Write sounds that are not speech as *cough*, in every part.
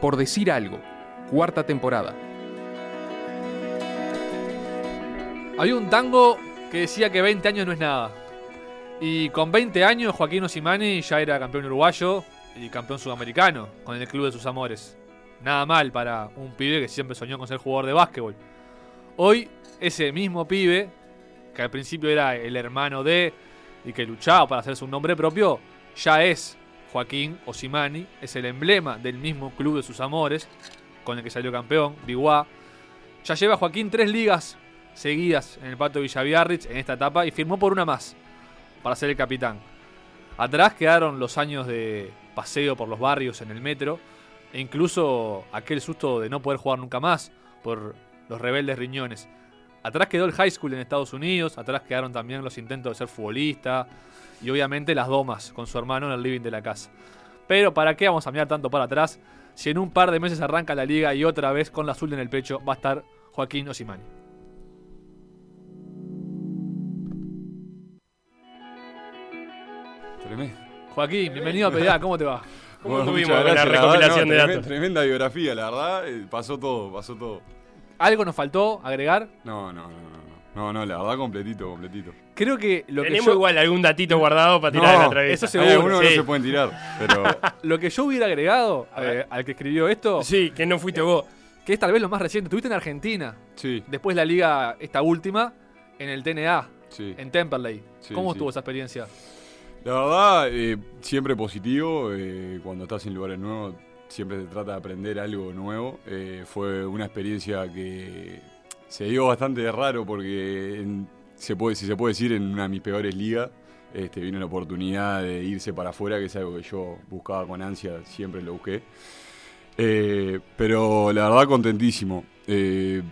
Por decir algo, cuarta temporada. Había un tango que decía que 20 años no es nada. Y con 20 años Joaquín Osimani ya era campeón uruguayo y campeón sudamericano con el club de sus amores. Nada mal para un pibe que siempre soñó con ser jugador de básquetbol. Hoy ese mismo pibe, que al principio era el hermano de y que luchaba para hacerse un nombre propio, ya es Joaquín Osimani, es el emblema del mismo club de sus amores, con el que salió campeón, Biguá. Ya lleva Joaquín tres ligas seguidas en el Pato Villaviarrich en esta etapa y firmó por una más para ser el capitán. Atrás quedaron los años de paseo por los barrios en el metro e incluso aquel susto de no poder jugar nunca más por los rebeldes riñones. Atrás quedó el high school en Estados Unidos, atrás quedaron también los intentos de ser futbolista y obviamente las domas con su hermano en el living de la casa. Pero ¿para qué vamos a mirar tanto para atrás si en un par de meses arranca la liga y otra vez con la azul en el pecho va a estar Joaquín Osimani? Tremendo. Joaquín, bienvenido a PDA, ¿cómo te va? ¿Cómo Bueno, tuvimos la de datos? Tremenda biografía, la verdad. eh, Pasó todo, pasó todo. ¿Algo nos faltó agregar? No, no, no, no. no. No, la verdad, completito, completito. Creo que lo que Tenemos yo, igual algún datito guardado para tirar No, en la travesa. eso Hay seguro, algunos que sí. no se pueden tirar, pero *laughs* lo que yo hubiera agregado eh, al que escribió esto, Sí, que no fuiste vos. que es tal vez lo más reciente, estuviste en Argentina, sí, después la liga, esta última, en el TNA, sí. en Temperley. Sí, ¿Cómo sí. estuvo esa experiencia? La verdad, eh, siempre positivo. eh, cuando estás en lugares nuevos, siempre se trata de aprender algo nuevo. Eh, fue una experiencia que se dio bastante raro porque, en- se puede, si se puede decir, en una de mis peores ligas. Este, vino la oportunidad de irse para afuera, que es algo que yo buscaba con ansia, siempre lo busqué. Eh, pero la verdad, contentísimo. Eh,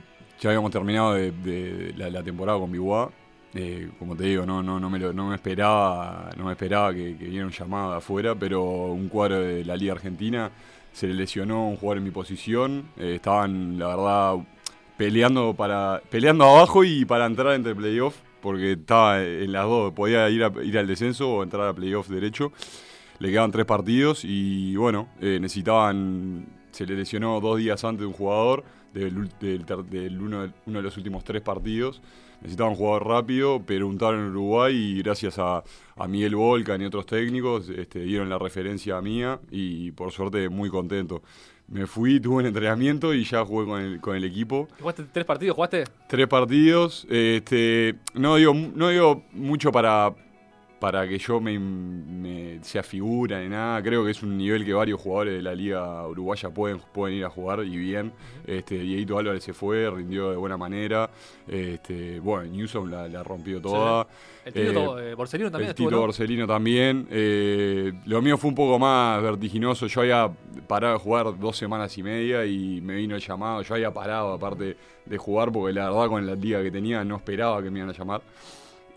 ya habíamos terminado de, de la, temporada con. Eh, como te digo, no, no, no, me, lo- no me esperaba, no me esperaba que, que un llamado de afuera, pero un cuadro de la Liga Argentina se le lesionó un jugador en mi posición. Eh, estaban, la verdad, peleando para peleando abajo y para entrar entre playoff, porque estaba en las dos, podía ir, a- ir al descenso o entrar a playoff derecho. Le quedaban tres partidos y bueno, eh, necesitaban, se le lesionó dos días antes de un jugador del, del del uno, uno de los últimos tres partidos. Necesitaban un jugador rápido, preguntaron en Uruguay y gracias a, a Miguel Volcan y otros técnicos este, dieron la referencia mía y por suerte muy contento. Me fui, tuve un entrenamiento y ya jugué con el, con el equipo. ¿Jugaste tres partidos? ¿Jugaste? Tres partidos. Este, no, digo, no digo mucho para, para que yo me, me sea figura ni nada. Creo que es un nivel que varios jugadores de la liga uruguaya pueden, pueden ir a jugar y bien. Este, Dieguito Álvarez se fue, rindió de buena manera. Este, bueno, Newsom la, la rompió toda. El Tito Eh, to- eh, Borsellino también El Tito ¿no? Borsellino también. Eh, lo mío fue un poco más vertiginoso. Yo había parado de jugar dos semanas y media y me vino el llamado. Yo había parado aparte de jugar porque la verdad con la liga que tenía no esperaba que me iban a llamar.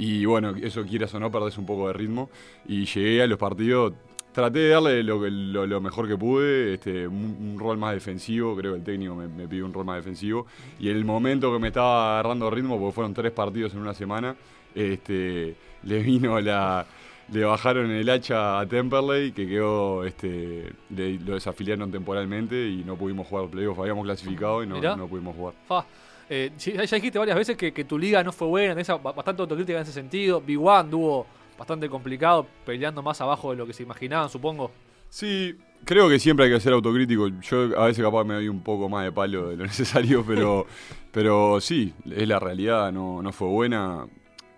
Y bueno, eso quieras o no, perdés un poco de ritmo. Y llegué a los partidos, traté de darle lo, que- lo, lo mejor que pude, este, un, un rol más defensivo, creo que el técnico me, me pidió un rol más defensivo. Y en el momento que me estaba agarrando ritmo, porque fueron tres partidos en una semana, este, le vino la... Le bajaron el hacha a Temperley, que quedó, este, le- lo desafiliaron temporalmente y no pudimos jugar playoff. Habíamos clasificado y no, no pudimos jugar. Fa. Eh, ya ya dijiste varias veces que, que tu liga no fue buena, bastante autocrítica en ese sentido. Big One anduvo bastante complicado, peleando más abajo de lo que se imaginaban, supongo. Sí, creo que siempre hay que ser autocrítico. Yo a veces capaz me doy un poco más de palo de lo *laughs* necesario, pero, *laughs* pero sí, es la realidad, no, no fue buena.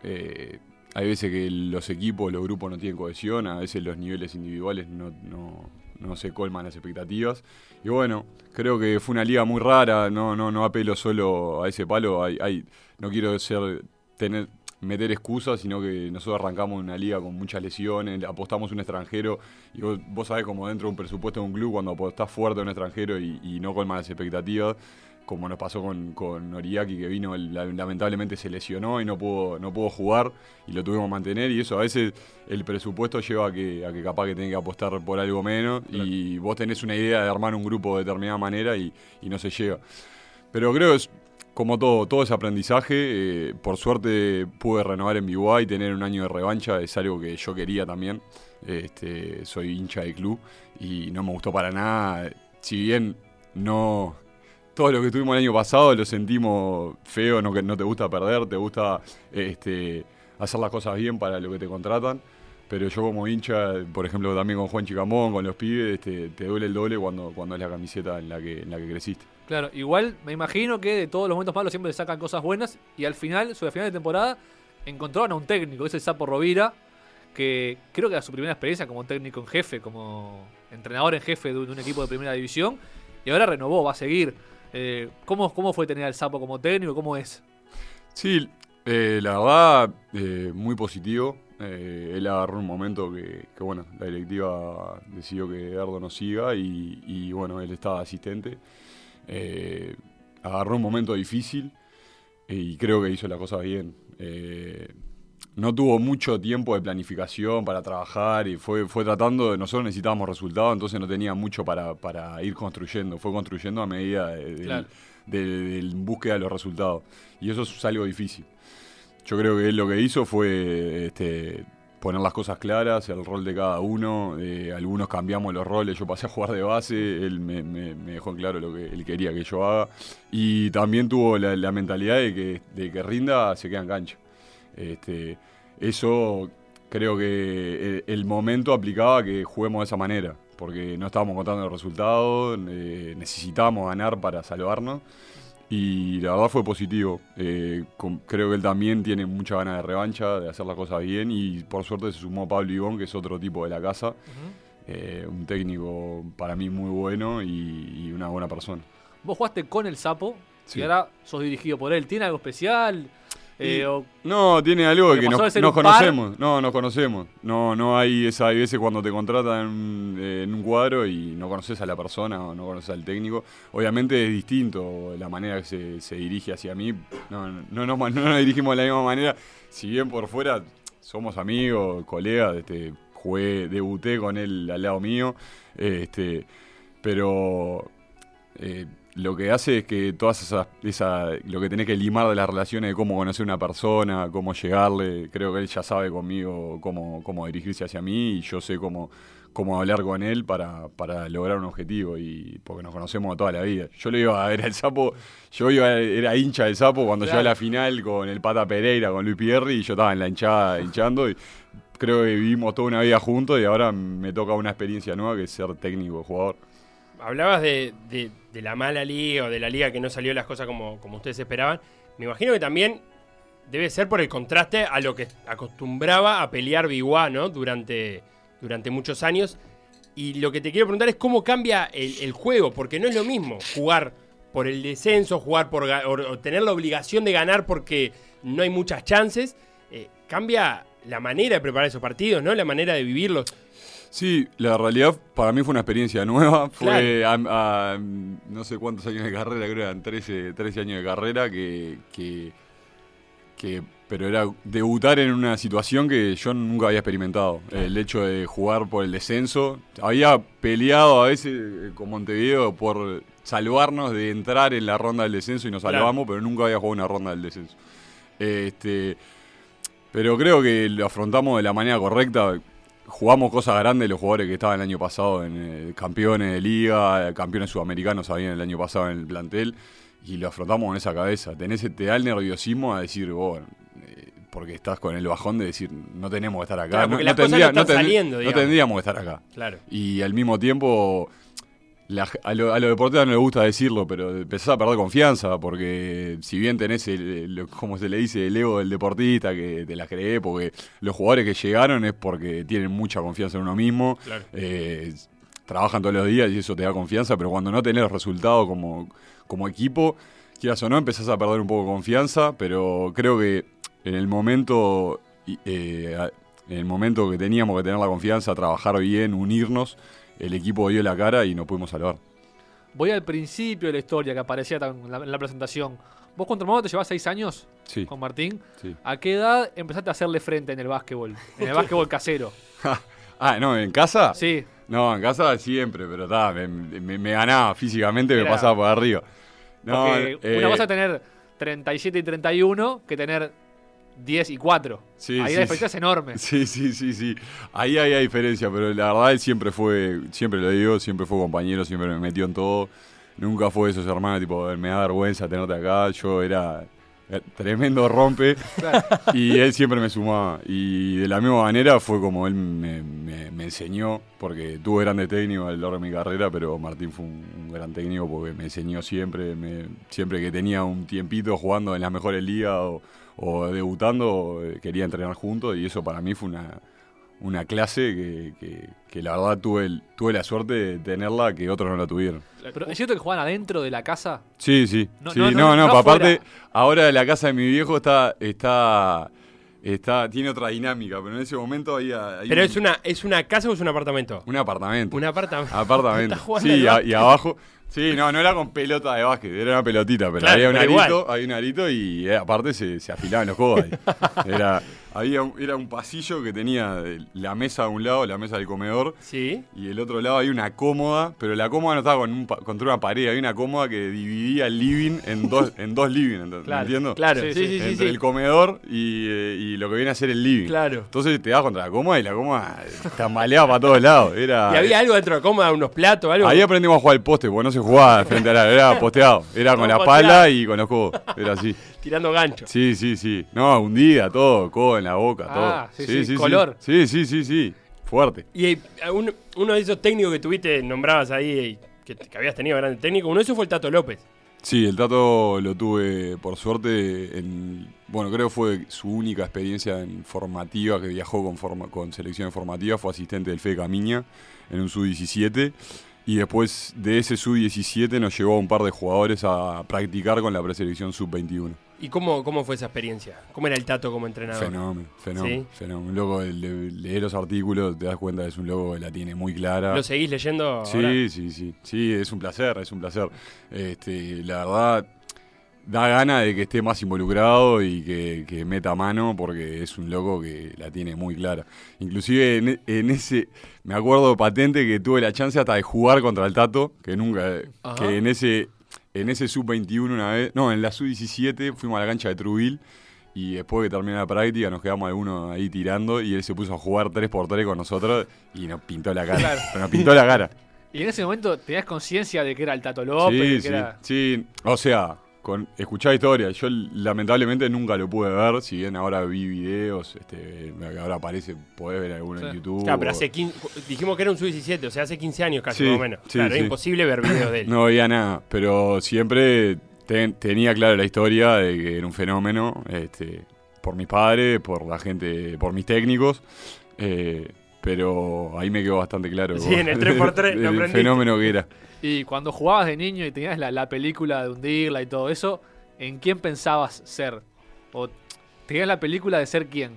Eh, hay veces que los equipos, los grupos no tienen cohesión, a veces los niveles individuales no, no, no se colman las expectativas. Y bueno, creo que fue una liga muy rara, no, no, no apelo solo a ese palo, hay, no quiero ser tener meter excusas, sino que nosotros arrancamos una liga con muchas lesiones, apostamos un extranjero, y vos, vos sabés como dentro de un presupuesto de un club, cuando apostás fuerte a un extranjero y, y no colman las expectativas, como nos pasó con, con Noriaki, que vino, el- lamentablemente se lesionó y no pudo, no pudo jugar, y lo tuvimos que mantener, y eso a veces el presupuesto lleva a que, a que capaz que tenés que apostar por algo menos, y vos tenés una idea de armar un grupo de determinada manera y, y no se llega. Pero creo que es como todo, todo es aprendizaje. eh, por suerte pude renovar en BY y tener un año de revancha, es algo que yo quería también. Este, soy hincha del club y no me gustó para nada. Si bien no. Todo lo que tuvimos el año pasado lo sentimos feo, no, no te gusta perder, te gusta este, hacer las cosas bien para lo que te contratan. Pero yo como hincha, por ejemplo, también con Juan Chicamón, con los pibes, este, te duele el doble cuando, cuando es la camiseta en la que, en la que creciste. Claro, igual me imagino que de todos los momentos malos siempre sacan cosas buenas y al final, sobre el final de temporada, encontraron a un técnico, es el Sapo Rovira, que creo que era su primera experiencia como técnico en jefe, como entrenador en jefe de un equipo de primera división y ahora renovó, va a seguir. Eh, ¿cómo, ¿Cómo fue tener al Sapo como técnico? ¿Cómo es? Sí, eh, la verdad, eh, muy positivo. Él agarró un momento que, bueno, la directiva decidió que Erdo no siga y, y, bueno, él estaba asistente. Agarró un momento difícil y creo que hizo las cosas bien. No tuvo mucho tiempo de planificación para trabajar y fue, fue tratando de. Nosotros necesitábamos resultados, entonces no tenía mucho para, para ir construyendo. Fue construyendo a medida de, de, Claro. de- de búsqueda de los resultados. Y eso es algo difícil. Yo creo que él lo que hizo fue este, poner las cosas claras, el rol de cada uno. eh, algunos cambiamos los roles, yo pasé a jugar de base, él me, me- me dejó en claro lo que él quería que yo haga. Y también tuvo la, la mentalidad de que, de que rinda, se queda en cancha. Este, eso creo que el, el momento aplicaba que juguemos de esa manera, porque no estábamos contando los resultados, eh, necesitábamos ganar para salvarnos. Y la verdad fue positivo. Eh, con- creo que él también tiene mucha ganas de revancha, de hacer las cosas bien. Y por suerte se sumó Pablo Ibón, que es otro tipo de la casa. Eh, un técnico para mí muy bueno y, y una buena persona. Vos jugaste con el Sapo Sí. y ahora sos dirigido por él. ¿Tiene algo especial? Eh, o- No, tiene algo que nos, nos par- conocemos. No, nos conocemos. No, no hay esa hay veces cuando te contratan eh, en un cuadro y no conoces a la persona o no conoces al técnico. Obviamente es distinto la manera que se, se dirige hacia mí. No, no, no nos dirigimos de la misma manera. Si bien por fuera somos amigos, colegas, este, jugué, debuté con él al lado mío. Este, pero eh, lo que hace es que todas esas, esa, lo que tenés que limar de las relaciones de cómo conocer una persona, cómo llegarle, creo que él ya sabe conmigo cómo, cómo dirigirse hacia mí y yo sé cómo, cómo hablar con él para, para lograr un objetivo y porque nos conocemos toda la vida. Yo le iba a ver al sapo, yo iba, era hincha del sapo cuando Claro. llegó a la final con el Pata Pereira, con Luis Pierri y yo estaba en la hinchada hinchando y creo que vivimos toda una vida juntos y ahora me toca una experiencia nueva que es ser técnico, jugador. Hablabas de, de- la mala liga o de la liga que no salió las cosas como, como ustedes esperaban. Me imagino que también debe ser por el contraste a lo que acostumbraba a pelear Biguá, ¿no? Durante, durante muchos años. Y lo que te quiero preguntar es cómo cambia el, juego, porque no es lo mismo jugar por el descenso, jugar por o tener la obligación de ganar porque no hay muchas chances. Eh, cambia la manera de preparar esos partidos, ¿no? La manera de vivirlos. Sí, la realidad para mí fue una experiencia nueva. *laughs* Fue a, a- no sé cuántos años de carrera, creo que eran 13, 13 años de carrera, que, que, que- pero era debutar en una situación que yo nunca había experimentado. El hecho de jugar por el descenso. Había peleado a veces eh, con Montevideo por salvarnos de entrar en la ronda del descenso y nos Claro. salvamos, pero nunca había jugado una ronda del descenso. Este, pero creo que lo afrontamos de la manera correcta. Jugamos cosas grandes los jugadores que estaban el año pasado en eh, campeones de liga, eh, campeones sudamericanos habían el año pasado en el plantel y lo afrontamos con esa cabeza. Tenés, te da el nerviosismo a decir, bueno, eh, porque estás con el bajón de decir, no tenemos que estar acá. Claro, no, porque no no tendría- están ten- saliendo, no digamos. tendríamos que estar acá. Claro. Y al mismo tiempo, la- a, lo- a los deportistas no les gusta decirlo, pero empezás a perder confianza, porque si bien tenés, el, el- como se le dice, el ego del deportista, que te la crees, porque los jugadores que llegaron es porque tienen mucha confianza en uno mismo, Claro. eh, trabajan todos los días y eso te da confianza, pero cuando no tenés resultados como, como equipo, quieras o no, empezás a perder un poco de confianza, pero creo que en el momento... eh, en el momento que teníamos que tener la confianza, trabajar bien, unirnos, el equipo dio la cara y nos pudimos salvar. voy al principio de la historia que aparecía en la, en la presentación. Vos contra Modo te llevas seis años Sí, con Martín. sí. ¿A qué edad empezaste a hacerle frente en el básquetbol? *laughs* En el básquetbol casero. *laughs* Ah, no, ¿en casa? Sí. No, en casa siempre, pero está, me, me- me ganaba físicamente, me pasaba por arriba. No, eh, una cosa es tener 37 y 31 que tener 10 y 4. Sí, Ahí sí, la diferencia es enorme. Sí, sí, sí, sí. Ahí hay diferencia, pero la verdad él siempre fue, siempre lo digo, siempre fue compañero, siempre me metió en todo. nunca fue de esos hermanos, tipo, me da vergüenza tenerte acá. Yo era eh, tremendo rompe *laughs* y él siempre me sumaba. Y de la misma manera fue como él me, me- me enseñó, porque tuve grandes técnicos a lo largo de mi carrera, pero Martín fue un, un gran técnico porque me enseñó siempre, me- siempre que tenía un tiempito jugando en las mejores ligas o, o debutando, eh, quería entrenar juntos y eso para mí fue una, una clase que, que- que la verdad tuve, el- tuve la suerte de tenerla que otros no la tuvieron. Pero es cierto que juegan adentro de la casa. Sí, sí. No, sí, no, no, no, no, no aparte, ahora la casa de mi viejo está, está, está, tiene otra dinámica, pero en ese momento había, hay Pero un, es una, ¿es una casa o es un apartamento? un apartamento. Un apartamento. Apartamento. *laughs* Sí, a- y abajo. Sí, no, no era con pelota de básquet, era una pelotita, pero Claro, había un pero arito, igual. había un arito y eh, aparte se, se afilaban los codos ahí. *laughs* Era, había un- era un pasillo que tenía eh, la mesa a un lado, la mesa del comedor, Sí. y del otro lado hay una cómoda, pero la cómoda no estaba con un pa- contra una pared, hay una cómoda que dividía el living en dos, en dos living, ¿ent- ¿me entiendo? Claro, Sí, sí, sí. Entre sí. el comedor y, eh, y lo que viene a ser el living. Claro. Entonces te das contra la cómoda y la cómoda tambaleaba para todos lados. Era, Y había algo dentro de cómoda, unos platos, algo. Ahí aprendimos a jugar al poste, porque no se jugaba frente a la, era posteado. Era con la Todo posteado. y con los codos. Era así. tirando gancho. Sí, sí, sí. No, hundida, todo, codo en la boca, Ah, todo. sí, sí, color. Sí, sí, sí, sí. Fuerte. Y eh, un- uno de esos técnicos que tuviste, nombrabas ahí, eh, que, que habías tenido grande técnico, uno de esos fue el Tato López. Sí, el Tato lo tuve por suerte en. Bueno, creo que fue su única experiencia en formativa que viajó con, forma, con selección formativa. Fue asistente del Fede Camiña en un sub-17. Y después de ese sub-17 nos llevó a un par de jugadores a practicar con la preselección sub-21. ¿Y cómo, cómo fue esa experiencia? ¿Cómo era el Tato como entrenador? Fenómeno, fenómeno, Sí. fenómeno. Un loco, de leer los artículos, te das cuenta que es un loco que la tiene muy clara. ¿Lo seguís leyendo Sí, ahora? sí, sí. Sí, es un placer, es un placer. Este, la verdad, da gana de que esté más involucrado y que, que meta mano porque es un loco que la tiene muy clara. Inclusive en, en ese, me acuerdo patente que tuve la chance hasta de jugar contra el Tato, que nunca, Ajá. que en ese, en ese sub-21 una vez, no, en la sub-17 fuimos a la cancha de Trubil. Y después que terminé la práctica nos quedamos algunos ahí tirando y él se puso a jugar 3x3 con nosotros y nos pintó la cara. Pero nos pintó la cara. *laughs* Y en ese momento tenías conciencia de que era el Tato López, Sí, que sí, era... sí. O sea, con escuchar historias. Yo lamentablemente nunca lo pude ver, si bien ahora vi videos, este, ahora aparece, podés ver alguno en. YouTube. Claro, pero hace 15 dijimos que era un sub-17, o sea, hace 15 años casi Sí, más o menos. sí, claro, sí. es imposible ver videos de él. *clears throat* No veía nada, pero siempre ten- tenía clara la historia de que era un fenómeno, este, por mis padres, por la gente, por mis técnicos. eh, pero ahí me quedó bastante claro. Sí, en el 3x3 *laughs* lo el aprendiste. fenómeno que era. Y cuando jugabas de niño y tenías la, la película de hundirla y todo eso, ¿en quién pensabas ser? ¿O tenías la película de ser quién?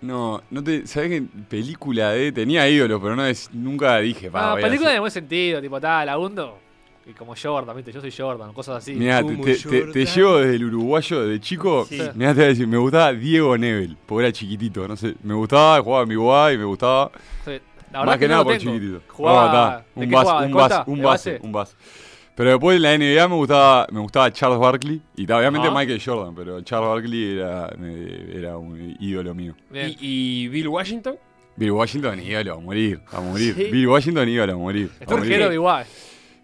No, no te. ¿Sabes qué? Película de. Tenía ídolos, pero no es, nunca dije. "Pa, Ah, película hacer". de buen sentido, tipo, tal, la hundo. Y como Jordan, ¿viste? Yo soy Jordan, cosas así. Mirá, te, Como te- te- te Jordan. llevo desde el uruguayo, de chico. Sí. Mirá, te voy a decir, me gustaba Diego Nebel, porque era chiquitito, no sé. Me gustaba, jugaba en mi guay, me gustaba. Sí, La verdad Más que, nada por tengo. chiquitito. Jugaba, está, ¿de un qué base, jugaba? ¿De un base, un ¿De base, base? un base. Pero después en la NBA me gustaba, me gustaba Charles Barkley y ta, obviamente Ajá. Michael Jordan, pero Charles Barkley era, era un ídolo mío. ¿Y, y Bill Washington? Bill Washington ídolo a morir, a morir. Sí. Bill Washington ídolo a morir. a morir. Igual.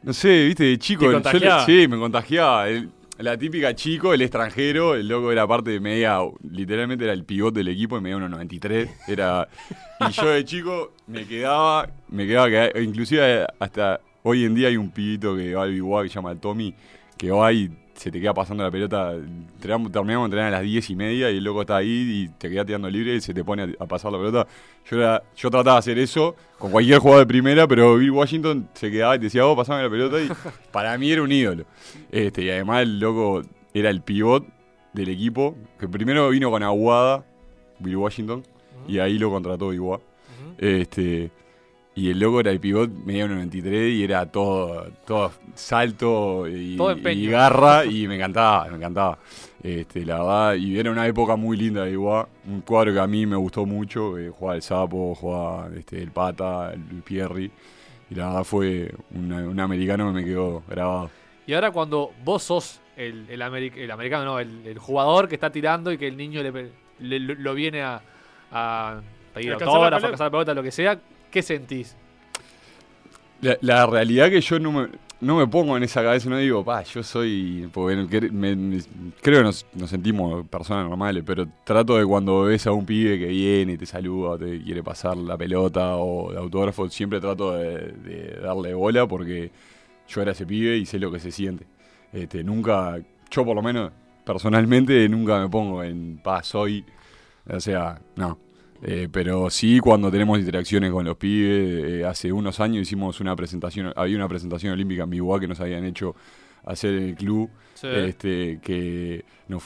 No sé, viste, de chico. ¿Te yo sí, me contagiaba. El- la típica chico, el extranjero, el loco era parte de media, literalmente era el pivot del equipo y medía 1.93. Era, y yo de chico me quedaba, me quedaba, que inclusive hasta hoy en día hay un pibito que va al Biguá que se llama Tommy, que va y se te queda pasando la pelota. Terminamos terminamos de entrenar a las 10 y media y el loco está ahí y te queda tirando libre y se te pone a, a pasar la pelota. Yo, era, yo trataba de hacer eso con cualquier jugador de primera, pero Bill Washington se quedaba y te decía, vos pasame la pelota y *laughs* para mí era un ídolo. Este, y además el loco era el pivot del equipo, que primero vino con Aguada, Bill Washington, y ahí lo contrató Iguá. Este, y el loco era el pivot, medía 1.93 y era todo, todo salto y, Todo empeño. y garra y me encantaba, me encantaba. Este, la verdad, y era una época muy linda de Iguá, un cuadro que a mí me gustó mucho, eh, jugaba el Sapo, jugaba este, el Pata, el Pierri, y la verdad fue una- un americano que me quedó grabado. Y ahora cuando vos sos el, el, ameri- el americano, no, el, el jugador que está tirando y que el niño le, le- lo- viene a, a pedir autógrafo, a cazar la pelota, lo que sea, ¿qué sentís? La, la realidad que yo no me, no me pongo en esa cabeza, no digo, pa, yo soy. Me- creo que nos, nos sentimos personas normales, pero trato de cuando ves a un pibe que viene y te saluda, te quiere pasar la pelota o de autógrafo, siempre trato de, de darle bola porque yo era ese pibe y sé lo que se siente. Este, nunca, yo por lo menos personalmente, nunca me pongo en, pa, soy. O sea, no. Eh, pero sí, cuando tenemos interacciones con los pibes, eh, hace unos años hicimos una presentación, había una presentación olímpica en Biguá que nos habían hecho hacer en el club, Sí. este, que nos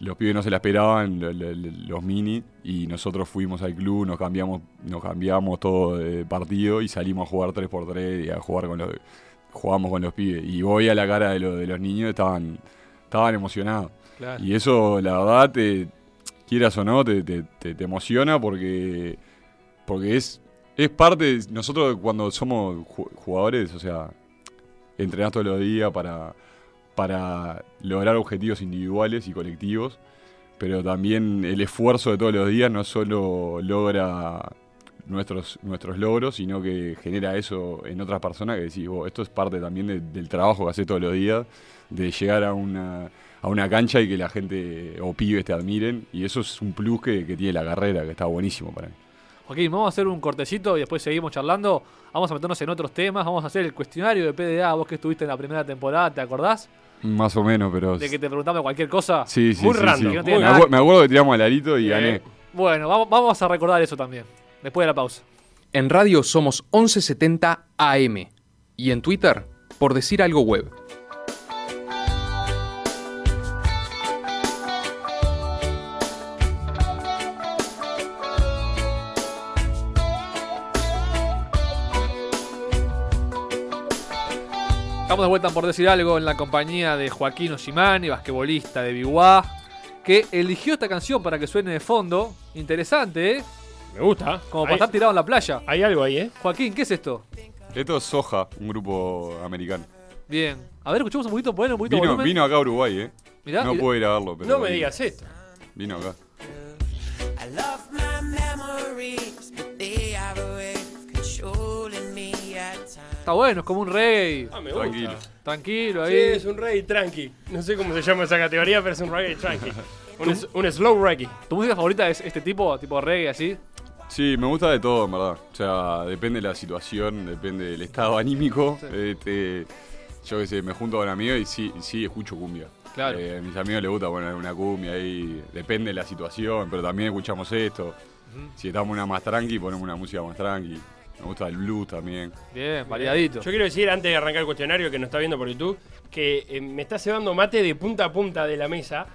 los pibes no se la esperaban, lo- lo- lo- los mini, y nosotros fuimos al club, nos cambiamos, nos cambiamos todo de partido y salimos a jugar 3x3 y a jugar con los, jugamos con los pibes. Y voy a la cara de, lo- de los niños, estaban, estaban emocionados. Claro. Y eso, la verdad, te, quieras o no, te, te- te- emociona porque, porque es, es parte. nosotros, cuando somos ju- jugadores, o sea, entrenás todos los días para, para lograr objetivos individuales y colectivos, pero también el esfuerzo de todos los días no solo logra nuestros, nuestros logros, sino que genera eso en otras personas que decís, "Vos, esto es parte también de- del trabajo que haces todos los días, de llegar a una, a una cancha y que la gente o pibes te admiren, y eso es un plus que, que tiene la carrera, que está buenísimo para mí. Joaquín, vamos a hacer un cortecito y después seguimos charlando. Vamos a meternos en otros temas. Vamos a hacer el cuestionario de PDA. Vos que estuviste en la primera temporada, ¿te acordás? Más o menos, pero... De que te preguntamos cualquier cosa. Sí, sí, Muy sí, random, sí. que no Me, tiene acu- nada- me acuerdo que tiramos al arito y Eh, gané. Bueno, vamos, vamos a recordar eso también. Después de la pausa. En radio somos 1170 AM y en Twitter por decir algo web. De vuelta por decir algo en la compañía de Joaquín Osimani, basquetbolista de Biguá, que eligió esta canción para que suene de fondo. Interesante, ¿eh? Me gusta. Como para hay, estar tirado en la playa. hay algo ahí, ¿eh? Joaquín, ¿qué es esto? Esto es Soja, un grupo americano. Bien. A ver, escuchemos un poquito, un poquito de Vino, volumen. vino acá a Uruguay, ¿eh? Mirá, no mirá. puedo ir a verlo, pero No me vino. digas esto. Vino acá. I love my memories, but Está bueno, es como un reggae. Ah, me gusta. Tranquilo. Tranquilo Sí, ahí. es un reggae tranqui. No sé cómo se llama esa categoría, pero es un reggae tranqui. un, slow reggae. ¿Tu música favorita es este tipo, tipo reggae así? Sí, me gusta de todo, en verdad. O sea, depende de la situación, depende del estado anímico. Sí. Este, yo qué sé, me junto con amigos y sí, sí escucho cumbia. Claro. Eh, a mis amigos les gusta poner una cumbia ahí, depende de la situación, pero también escuchamos esto. Si estamos una más tranqui, ponemos una música más tranqui. Me gusta el blues también. Bien, variadito. Yo quiero decir, antes de arrancar el cuestionario que nos está viendo por YouTube, que eh, me está cebando mate de punta a punta de la mesa,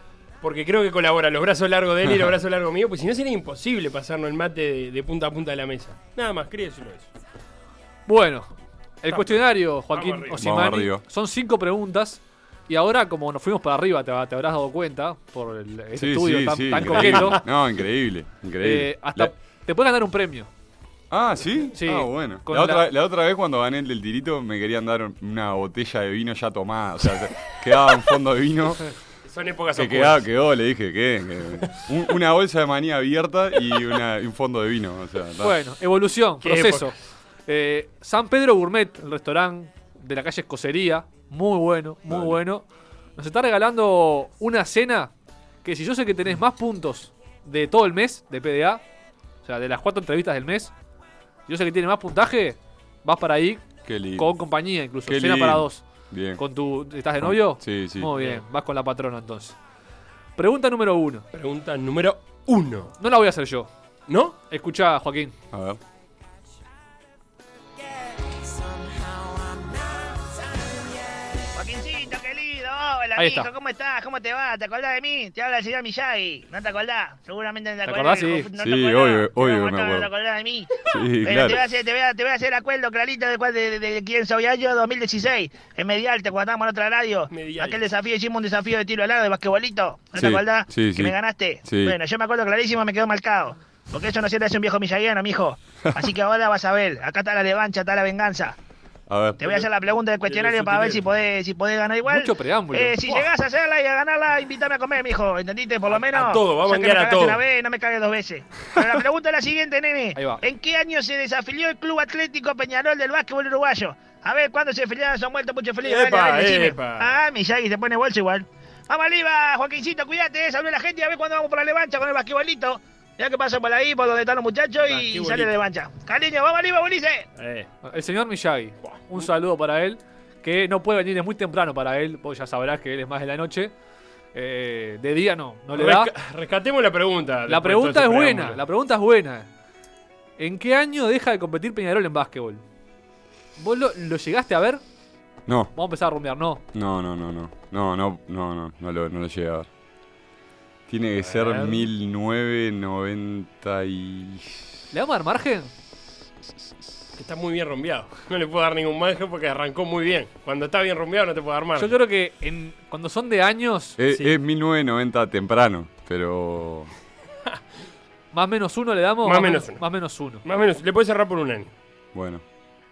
porque creo que colabora los brazos largos de él y los *laughs* brazos largos míos, pues si no sería imposible pasarnos el mate de, de punta a punta de la mesa. Nada más, quería decirlo eso. Bueno, el cuestionario, Joaquín Vamos arriba. Osimani, arriba. son cinco preguntas. Y ahora, como nos fuimos para arriba, te, te habrás dado cuenta por el, Sí, estudio sí, tan, sí, tan increíble. coqueto. No, increíble, increíble. eh, hasta La- te pueden ganar un premio. Ah, ¿sí? Sí, Ah, bueno. La otra, la- la otra vez cuando gané el del tirito me querían dar una botella de vino ya tomada. O sea, *laughs* quedaba un fondo de vino. Son épocas Se oscuras. quedaba, quedó, le dije, ¿qué? Que- un- una bolsa de maní abierta y, una- y un fondo de vino. O sea, ta. Bueno, evolución, proceso. Eh, San Pedro Gourmet, el restaurante de la calle Escocería, muy bueno, muy bueno. Nos está regalando una cena que si yo sé que tenés más puntos de todo el mes de PDA, o sea, de las cuatro entrevistas del mes, yo sé que tiene más puntaje, vas para ahí Qué lindo. con compañía incluso, Qué cena lindo. para dos. Bien. Con tu, ¿Estás de novio? Sí, sí. Muy bien, vas con la patrona entonces. Pregunta número uno. Pregunta número uno. No la voy a hacer yo. ¿No? Escucha, Joaquín. A ver. Ahí mijo, está. ¿cómo estás? ¿Cómo te va? ¿Te acordás de mí? Te habla el señor Miyagi. ¿No te acordás? Seguramente no te ¿Te acordás. acordás? del Sí. ¿No Sí, te acordás? obvio, Te obvio voy a que me contar, ¿No te acuerdo. acordás de mí? Sí, Bueno, te, voy a claro. hacer, te, voy a, te voy a hacer acuerdo clarito de, cuál- de, de, de quién soy yo 2016. En Medialte, cuando estábamos en otra radio. Medialte. Aquel desafío, hicimos un desafío de tiro al lado de basquetbolito. ¿No Sí, te acordás? sí, que me ganaste. Sí. Bueno, yo me acuerdo clarísimo, me quedó marcado. Porque eso no se le hace un viejo millaguiano, mijo. *laughs* Así que ahora vas a ver. Acá está la revancha, está la venganza. A ver. Te voy a hacer la pregunta del cuestionario para ver si podés, si podés ganar igual. Mucho preámbulo. Eh, si llegás a hacerla y a ganarla, invítame a comer, mijo. ¿Entendiste? Por lo menos. a todo, vamos a enviar a todo. una vez, no me cagues dos veces. Pero la pregunta es la siguiente, nene. Ahí va. ¿En qué año se desafilió el Club Atlético Peñarol del básquetbol uruguayo? A ver, ¿cuándo se afiliaron? Son muertos mucho feliz. Epa, dale, decime. epa. Ah, Miyagi se pone bolso igual. Vamos arriba, Joaquincito, cuídate, eh, salve la gente, a ver cuándo vamos por la levancha con el basquetbolito. Ya que pasa por ahí, por donde están los muchachos y sale la levancha. Cariño, vamos arriba, Bolice. Eh, El señor Miyagi. Un saludo para él. Que no puede venir, es muy temprano para él. Vos ya sabrás que él es más de la noche. Eh, de día no, no le da. resca- rescatemos la pregunta. La de pregunta todo es buena, preámbulo. la pregunta es buena. ¿En qué año deja de competir Peñarol en básquetbol? ¿Vos lo, lo llegaste a ver? No, Vamos a empezar a rumbear, no. no, no, no, no. No, no, no, no, no lo, no lo llegué a ver. Tiene que ser ver. 1990 y... ¿Le vamos a dar margen? Está muy bien rumbeado. No le puedo dar ningún margen porque arrancó muy bien. Cuando está bien rumbeado no te puedo dar margen. Yo creo que en, cuando son de años, Es, Sí. es 1990 temprano, pero... *laughs* más menos uno le damos. Más menos uno. Más menos uno. Más o menos, le puedes cerrar por un año. Bueno,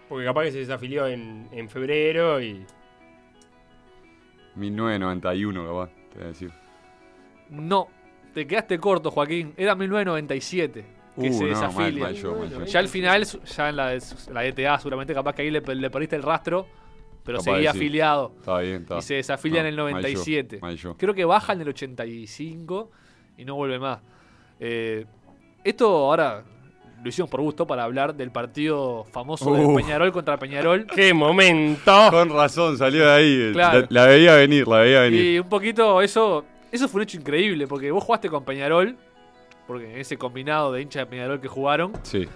Porque capaz que se desafilió en, en febrero y. 1991 capaz, te voy a decir. No, te quedaste corto, Joaquín. Era 1997 que Uh, se no, desafilia. mal, mal yo, mal yo. Ya al final, ya en la, de- la ETA, seguramente capaz que ahí le, le perdiste el rastro, pero Capaz seguía sí. afiliado. Está bien, está. Y se desafilia No, en el mal yo, 97. mal yo. Creo que baja en el 85 y no vuelve más. Eh, esto ahora lo hicimos por gusto para hablar del partido famoso de Uh. Peñarol contra Peñarol. *laughs* ¡Qué momento! Con razón, salió de ahí. Claro. La, la veía venir, la veía venir. Y un poquito eso, eso fue un hecho increíble, porque vos jugaste con Peñarol, porque en ese combinado de hinchas de Peñarol que jugaron, Sí,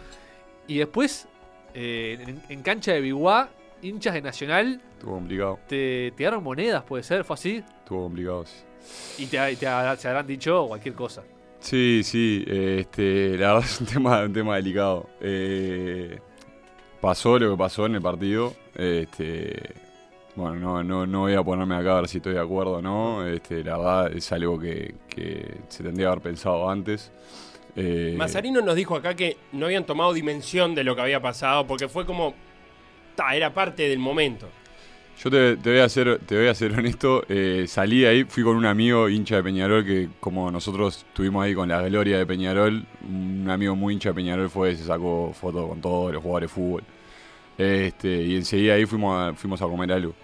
y después eh, en, en cancha de Biguá, hinchas de Nacional, estuvo complicado. te, te dieron monedas, puede ser, fue así, Estuvo complicado, sí. y te, te, te habrán dicho cualquier cosa. Sí, sí, eh, este, la verdad es un tema, un tema delicado. Eh, pasó lo que pasó en el partido. Este, bueno, no, no, no voy a ponerme acá a ver si estoy de acuerdo o no. Este, la verdad es algo que, que se tendría que haber pensado antes. Eh, Mazarino nos dijo acá que no habían tomado dimensión de lo que había pasado porque fue como. Ta, era parte del momento. Yo te, te voy a ser, te voy a ser *laughs* honesto, eh, salí de ahí, fui con un amigo hincha de Peñarol que como nosotros estuvimos ahí con la gloria de Peñarol, un amigo muy hincha de Peñarol fue, se sacó fotos con todos los jugadores de fútbol. Este, y enseguida ahí fuimos a, fuimos a comer algo.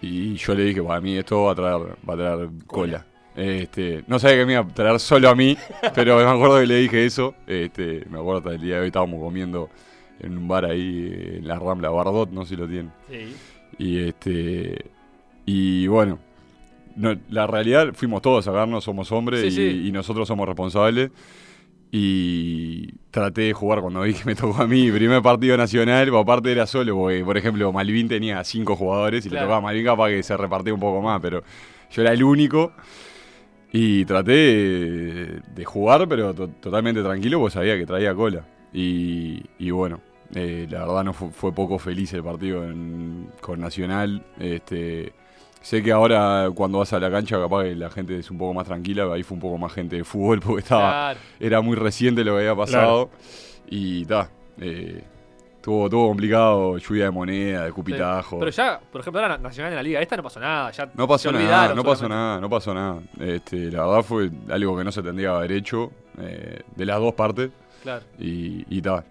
Y yo le dije, para mí esto va a traer, va a traer cola. Este, no sabía que me iba a traer solo a mí, *laughs* pero me acuerdo que le dije eso. Este, me acuerdo hasta el día de hoy estábamos comiendo en un bar ahí eh, en la Rambla, Bardot, no sé si lo tienen. Sí. Y este. Y bueno. no, la realidad, fuimos todos a sacarnos, somos hombres Sí, y, sí. y nosotros somos responsables. Y traté de jugar cuando vi que me tocó a mí, primer partido nacional, aparte era solo, porque por ejemplo Malvin tenía cinco jugadores y Claro. le tocaba a Malvin capaz que se repartía un poco más, pero yo era el único. Y traté de, de jugar, pero to- totalmente tranquilo, porque sabía que traía cola. Y, y bueno, eh, la verdad no fu- fue, poco feliz el partido en- con Nacional. Este, sé que ahora cuando vas a la cancha capaz que la gente es un poco más tranquila, ahí fue un poco más gente de fútbol *laughs* porque estaba, Claro. era muy reciente lo que había pasado. Y ta, eh, estuvo, estuvo complicado, lluvia de moneda, de cupitajo. Pero ya, por ejemplo, ahora Nacional en la liga esta no pasó nada. Ya No pasó nada, no pasó nada, no pasó nada. Este, la verdad fue algo que no se tendría que haber hecho eh, de las dos partes. Claro. Y, y ta,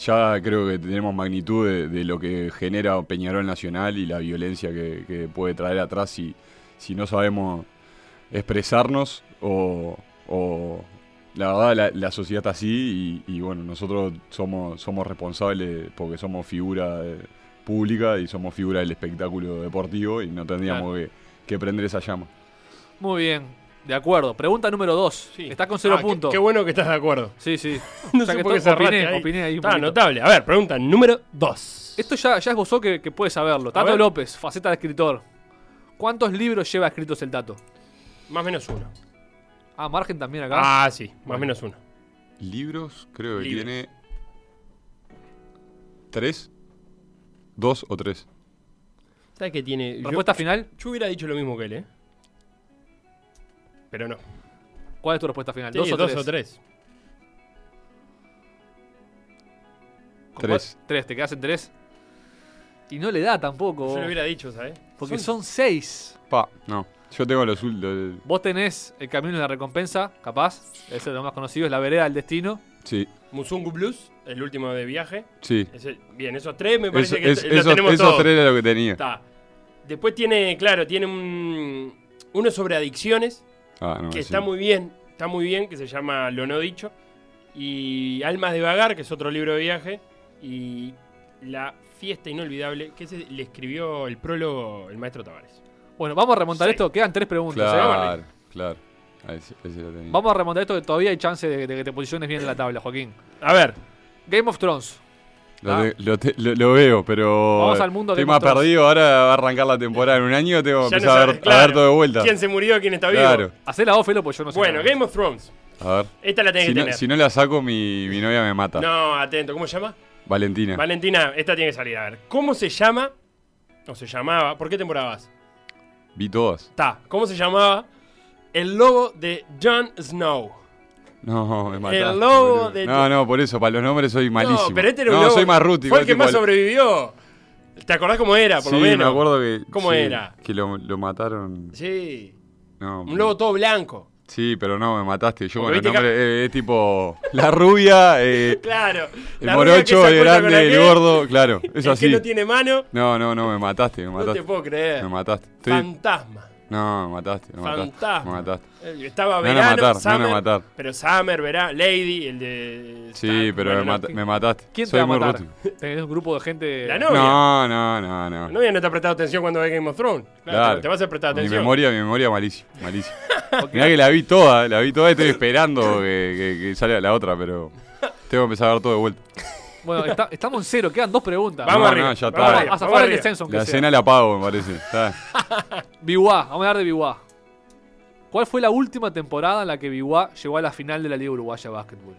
ya creo que tenemos magnitud de, de lo que genera Peñarol Nacional y la violencia que, que puede traer atrás si, si no sabemos expresarnos o, o- la verdad la, la sociedad está así y, y bueno, nosotros somos, somos responsables porque somos figura eh, pública y somos figura del espectáculo deportivo y no tendríamos que, que prender esa llama. Muy bien. De acuerdo. Pregunta número 2. Sí. Estás con cero Ah, puntos. Qué, bueno que estás de acuerdo. Sí, sí. *laughs* No sé que por qué opiné, ahí. opiné ahí un Está notable. A ver, pregunta número 2. Esto ya, ya esbozó que, que puede saberlo. Tato. López, faceta de escritor. ¿Cuántos libros lleva escritos el Tato? Más o menos uno. Ah, margen también acá. Ah, sí, más o menos uno. Libros, creo que Libros. tiene tres, dos o tres. ¿Sabes qué tiene? Yo- Respuesta final. Yo hubiera dicho lo mismo que él, ¿eh? Pero no. ¿Cuál es tu respuesta final? Sí, ¿Dos, o, dos tres? o tres. ¿Con Tres. cuál? Tres, ¿te quedas en tres? Y no le da tampoco. Yo lo hubiera dicho, ¿sabes? Porque son seis. Pa, no. Yo tengo los últimos. Vos tenés el camino de la recompensa, capaz. Ese es lo más conocido, es la vereda del destino. Sí, Musungu Blues, el último de viaje. sí. Ese- bien, esos tres me Es- parece que es- lo tenemos esos todos. tres era lo que tenía. Está. Después tiene, claro, tiene un, uno sobre adicciones, Ah, no, que está muy bien, está muy bien, que se llama Lo No Dicho. Y Almas de Vagar, que es otro libro de viaje. Y La Fiesta Inolvidable, que ese le escribió el prólogo el maestro Tavares. Bueno, vamos a remontar Sí. esto. Quedan tres preguntas. ¿eh? Claro, claro. Ah, ese, ese lo tenía. Vamos a remontar esto que todavía hay chance de, de que te posiciones bien en la tabla, Joaquín. A ver, Game of Thrones. Lo, Ah. te- lo te- lo- lo veo, pero. Vamos al mundo Estoy Game of más perdido. Ahora va a arrancar la temporada en un año. Tengo que empezar no a, ver, a claro, ver todo de vuelta. ¿Quién se murió? ¿Quién está vivo? Claro. Hacé la voz, Felo, pues yo no sé. Bueno, nada. Game of Thrones. A ver. Esta la tenés Si que no, tener. si no la saco, mi, mi novia me mata. No, atento, ¿cómo se llama? Valentina. Valentina, esta tiene que salir. A ver, ¿cómo se llama? O se llamaba, ¿por qué temporada vas? Vi todas. Está, ¿cómo se llamaba? El lobo de Jon Snow. No, me mataste. El lobo de- No, no, por eso, para los nombres soy malísimo. No, pero este era un No, lobo. soy más rústico. Fue el que más sobrevivió. ¿Te acordás cómo era, por sí, lo menos? me acuerdo que. ¿Cómo sí, era? Que lo, lo mataron. Sí. No, Un lobo todo blanco. Sí, pero no, me mataste. Yo con que- nombres. eh, es tipo. La rubia, eh, *laughs* Claro. el La morocho, el grande, el gordo. Claro, *laughs* El eso que así. no tiene mano. No, no, no, me mataste, me No mataste. te puedo creer. Me mataste. Estoy- Fantasma. No, me mataste, me mataste. Fantasma. Me mataste. Eh, Estaba Me van a verano, matar, me van a Summer, matar. Pero Summer, verano, Lady, el de... Sí, pero bueno, me, no, mata- me mataste. ¿Quién te Soy va a matar? *laughs* Tenés un grupo de gente. La novia. No, no, no, no. La novia no te ha prestado atención cuando ve Game of Thrones. Claro, Claro. te- Te vas a prestar Mi atención. memoria, mi memoria malísima, malísima. *laughs* Mirá que la vi toda, la vi toda y estoy esperando que, que- que salga la otra, pero tengo que empezar a ver todo de vuelta. Bueno, está- estamos en cero, quedan dos preguntas. Vamos No, arriba. no, ya vamos está. arriba, A zafar el descenso, La sea. cena la pago, me parece. Está. Biwa, *laughs* vamos a hablar de Biwa. ¿Cuál fue la última temporada en la que Biwa llegó a la final de la Liga Uruguaya de Básquetbol?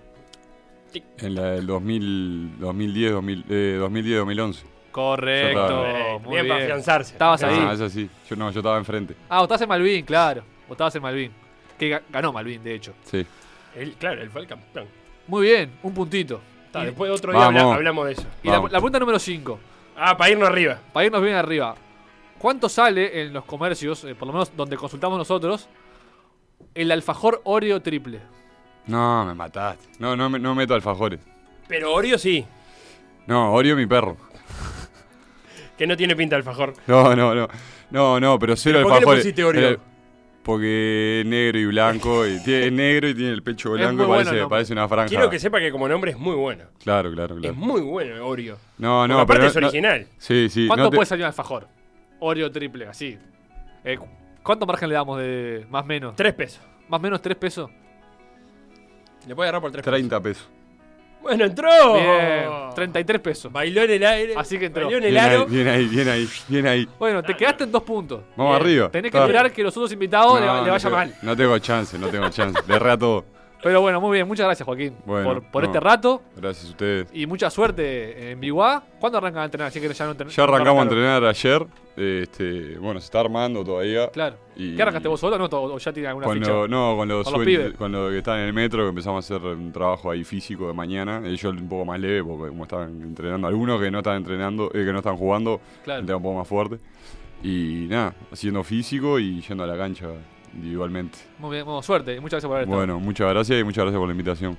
En la del 2000, 2010, 2000, eh, 2010, 2011. Correcto. Bien, muy bien para afianzarse. Estabas ahí. Ah, es así. Yo no, yo estaba enfrente. Ah, vos estabas en Malvin, claro. Estabas en Malvin. Que ga- ganó Malvin, de hecho. Sí. Él, claro, él fue el campeón. Muy bien, un puntito. Y- después otro día Vamos. habla- hablamos de eso. Y la, Vamos. la pregunta número 5, Ah, para irnos arriba. para irnos bien arriba. ¿Cuánto sale en los comercios, eh, por lo menos donde consultamos nosotros, el alfajor Oreo triple? No, me mataste. No, no, me- no meto alfajores. Pero Oreo sí, No, Oreo mi perro. que no tiene pinta de alfajor. No, no, no. No, no, pero cero ¿Pero por qué le alfajores. pusiste Oreo? Pero- Porque es negro y blanco. Y *laughs* tiene, es negro y tiene el pecho blanco y bueno parece, parece una franja. Quiero que sepa que como nombre es muy bueno. Claro, claro, claro. Es muy bueno Oreo. No, Porque no, aparte pero. es no- original. sí, sí. ¿Cuánto no te- puede salir un alfajor? Oreo triple, así. Eh, cu- ¿Cuánto margen le damos de más menos? Tres pesos. ¿Más menos 3 pesos? Le puedo agarrar por tres 30 pesos. pesos. Bueno, entró. Bien, 33 pesos. Bailó en el aire. Así que entró. Bailó en el Bien ahí, bien ahí, bien ahí, bien ahí. Bueno, te quedaste en dos puntos. Vamos Bien. arriba. Tenés que esperar que los otros invitados le, No, le vaya tengo- mal. No tengo chance, no tengo chance. Le erré a todo. Pero bueno, muy bien. Muchas gracias, Joaquín, Bueno, por, por no. este rato. Gracias a ustedes. Y mucha suerte en Biguá. ¿Cuándo arrancan a entrenar? Así que ya no Ya arrancamos a entrenar ayer. Este, bueno, se está armando todavía. Claro. Y- ¿Qué arrancaste vos solo no? ¿O ya tiene alguna Con ficha? lo, no, con los, Con los con los que están en el metro, que empezamos a hacer un trabajo ahí físico de mañana. Ellos un poco más leve, porque como estaban entrenando, algunos que no están entrenando, eh, que no están jugando, Claro. un poco más fuerte. Y nada, haciendo físico y yendo a la cancha individualmente. Muy bien, bueno, suerte. y Muchas gracias por haber estado. Bueno, muchas gracias y muchas gracias por la invitación.